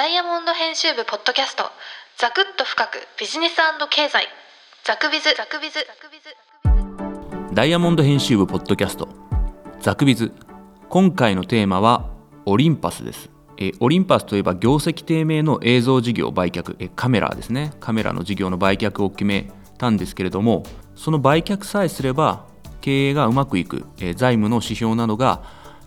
ダイヤモンド編集部ポッドキャスト。ザクッと深くビジネス経済。ザクビズ。ザクビズ。ザクビズ。ダイヤモンド編集部ポッドキャスト。ザクビズ。今回のテーマはオリンパスです。えオリンパスといえば業績低迷の映像事業売却。えカメラですね。カメラの事業の売却を決めたんですけれどもその売却さえすれば経営がうまくいく。え財務の指標などが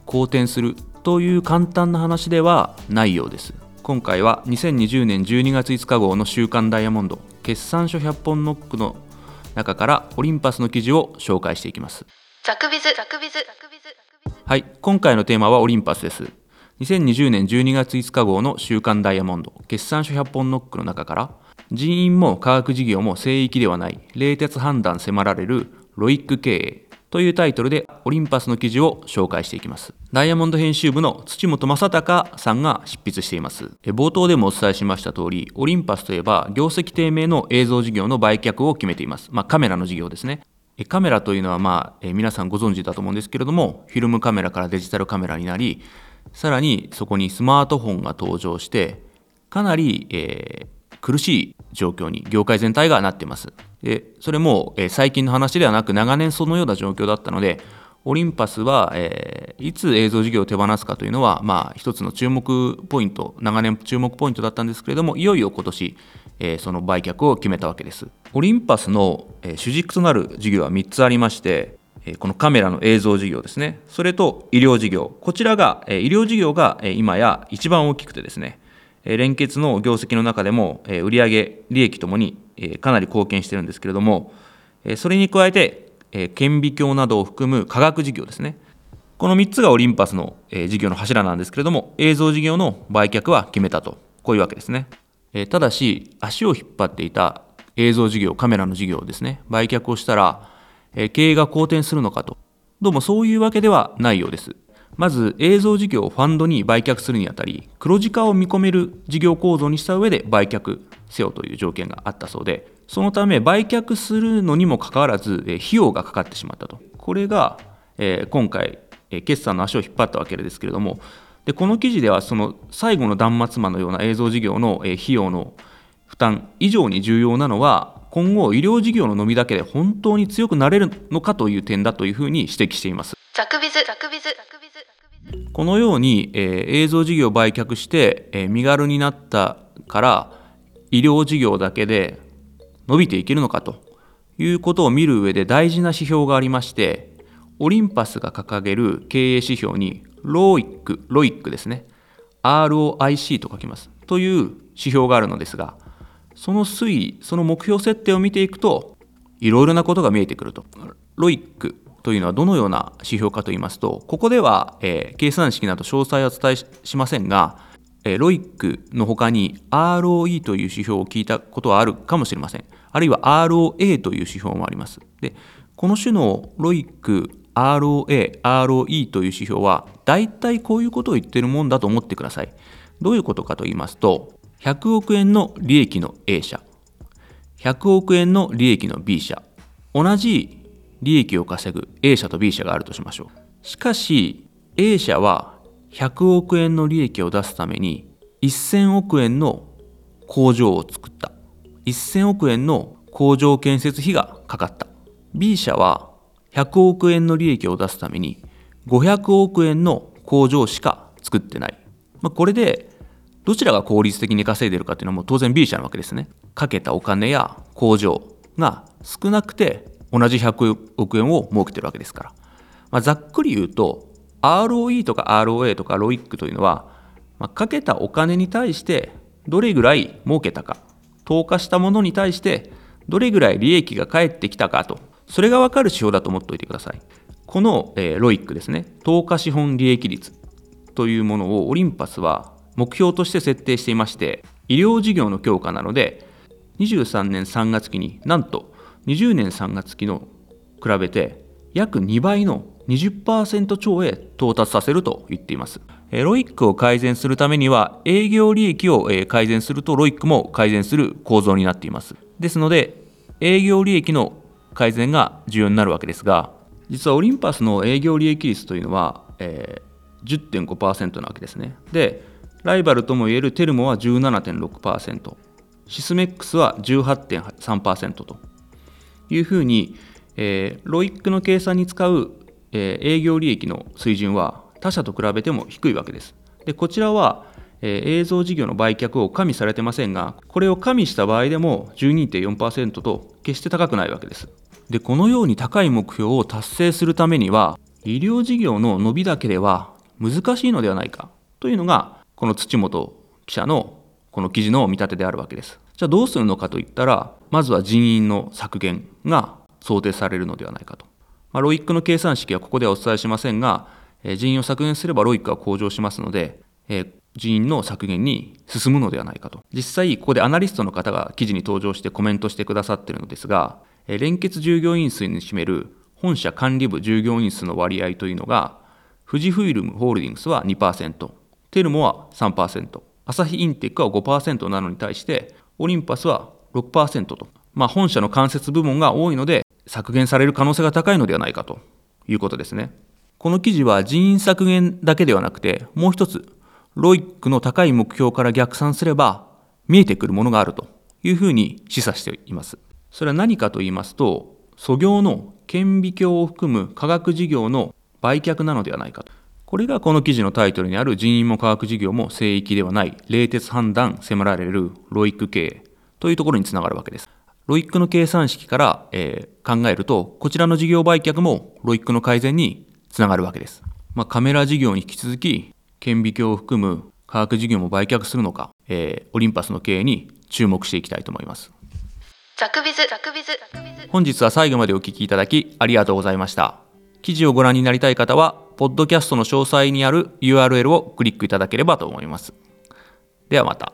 好転するという簡単な話ではないようです。今回は2020年12月5日号の週刊ダイヤモンド決算書100本ノックの中からオリンパスの記事を紹介していきます。ザクビズ。ザクビズ。はい今回のテーマはオリンパスです。2020年12月5日号の週刊ダイヤモンド決算書100本ノックの中から人員も科学事業も聖域ではない冷徹判断迫られるロイック経営というタイトルでオリンパスの記事を紹介していきます。ダイヤモンド編集部の土本正隆さんが執筆しています。冒頭でもお伝えしました通り、オリンパスといえば業績低迷の映像事業の売却を決めています。まあ、カメラの事業ですね。カメラというのは、まあ、え皆さんご存知だと思うんですけれども、フィルムカメラからデジタルカメラになり、さらにそこにスマートフォンが登場して、かなり、えー、苦しい状況に業界全体がなっています。でそれも、え最近の話ではなく長年そのような状況だったのでオリンパスは、えー、いつ映像事業を手放すかというのは、まあ、一つの注目ポイント長年注目ポイントだったんですけれどもいよいよ今年、えー、その売却を決めたわけです。オリンパスの、えー、主軸となる事業は3つありましてこのカメラの映像事業ですね。それと医療事業。こちらが医療事業が今や一番大きくてですね。連結の業績の中でも売上利益ともにかなり貢献してるんですけれどもそれに加えて顕微鏡などを含む科学事業ですね。この3つがオリンパスの事業の柱なんですけれども映像事業の売却は決めたと。こういうわけですね。ただし足を引っ張っていた映像事業カメラの事業ですね。売却をしたら経営が好転するのかと。どうもそういうわけではないようです。まず映像事業をファンドに売却するにあたり黒字化を見込める事業構造にした上で売却せよという条件があったそうでそのため売却するのにもかかわらず費用がかかってしまったとこれが、え今回決算の足を引っ張ったわけですけれどもでこの記事ではその最後の断末魔のような映像事業の費用の負担以上に重要なのは今後医療事業の伸びだけで本当に強くなれるのかという点だというふうに指摘しています。ザクビズ。ザクビズこのように、えー、映像事業を売却して、えー、身軽になったから医療事業だけで伸びていけるのかということを見る上で大事な指標がありましてオリンパスが掲げる経営指標に ROIC, ROIC ですね。ROIC と書きます。という指標があるのですがその推移その目標設定を見ていくといろいろなことが見えてくると。ROIC というのはどのような指標かといいますと、ここでは、えー、計算式など詳細はお伝えしませんが、えー、ロイックの他に ROE という指標を聞いたことはあるかもしれません。あるいは ROA という指標もあります。で、この種のロイック、ROA、ROE という指標は、大体こういうことを言ってるもんだと思ってください。どういうことかと言いますと、100億円の利益の A 社、100億円の利益の B 社、同じ利益を稼ぐ A 社と B 社があるとしましょう。しかし A 社は100億円の利益を出すために1000億円の工場を作った。1000億円の工場建設費がかかった。B 社は100億円の利益を出すために500億円の工場しか作ってない。まあ、これでどちらが効率的に稼いでるかっていうのはもう当然 B 社なわけですね。かけたお金や工場が少なくて同じ100億円を設けてるわけですから、まあ、ざっくり言うと ROE とか ROA とか ROIC というのは、まあ、かけたお金に対してどれぐらい儲けたか投下したものに対してどれぐらい利益が返ってきたかと。それが分かる指標だと思っておいてください。この、えー、ROIC ですね。投下資本利益率というものをオリンパスは目標として設定していまして医療事業の強化なので23年3月期になんと20年3月期の比べて約2倍の20%超へ到達させると言っています。ロイックを改善するためには営業利益を改善するとロイックも改善する構造になっています。ですので営業利益の改善が重要になるわけですが実はオリンパスの営業利益率というのは、えー、10.5%なわけですね。でライバルともいえるテルモは17.6%シスメックスは18.3%というふうに、えー、ロイックの計算に使う、えー、営業利益の水準は他社と比べても低いわけです。でこちらは、えー、映像事業の売却を加味されてませんがこれを加味した場合でも12.4%と決して高くないわけです。でこのように高い目標を達成するためには医療事業の伸びだけでは難しいのではないかというのがこの土本記者のこの記事の見立てであるわけです。じゃあどうするのかといったら、まずは人員の削減が想定されるのではないかと。まあ、ロイックの計算式はここではお伝えしませんが、え人員を削減すればロイックは向上しますので、え人員の削減に進むのではないかと。実際、ここでアナリストの方が記事に登場してコメントしてくださっているのですが、え連結従業員数に占める本社管理部従業員数の割合というのが、富士フイルムホールディングスは2%、テルモは3%、アサヒインテックは5%なのに対して、オリンパスは6%と、まあ、本社の間接部門が多いので、削減される可能性が高いのではないかということですね。この記事は人員削減だけではなくて、もう一つ、ロイックの高い目標から逆算すれば、見えてくるものがあるというふうに示唆しています。それは何かと言いますと、訴業の顕微鏡を含む科学事業の売却なのではないかと。これがこの記事のタイトルにある人員も科学事業も聖域ではない冷徹判断迫られるロイック経営というところにつながるわけです。ロイックの計算式から、えー、考えると、こちらの事業売却もロイックの改善につながるわけです。まあ、カメラ事業に引き続き、顕微鏡を含む科学事業も売却するのか、えー、オリンパスの経営に注目していきたいと思います。ザクビズザクビズ本日は最後までお聞きいただきありがとうございました。記事をご覧になりたい方は、ポッドキャストの詳細にある URL をクリックいただければと思います。ではまた。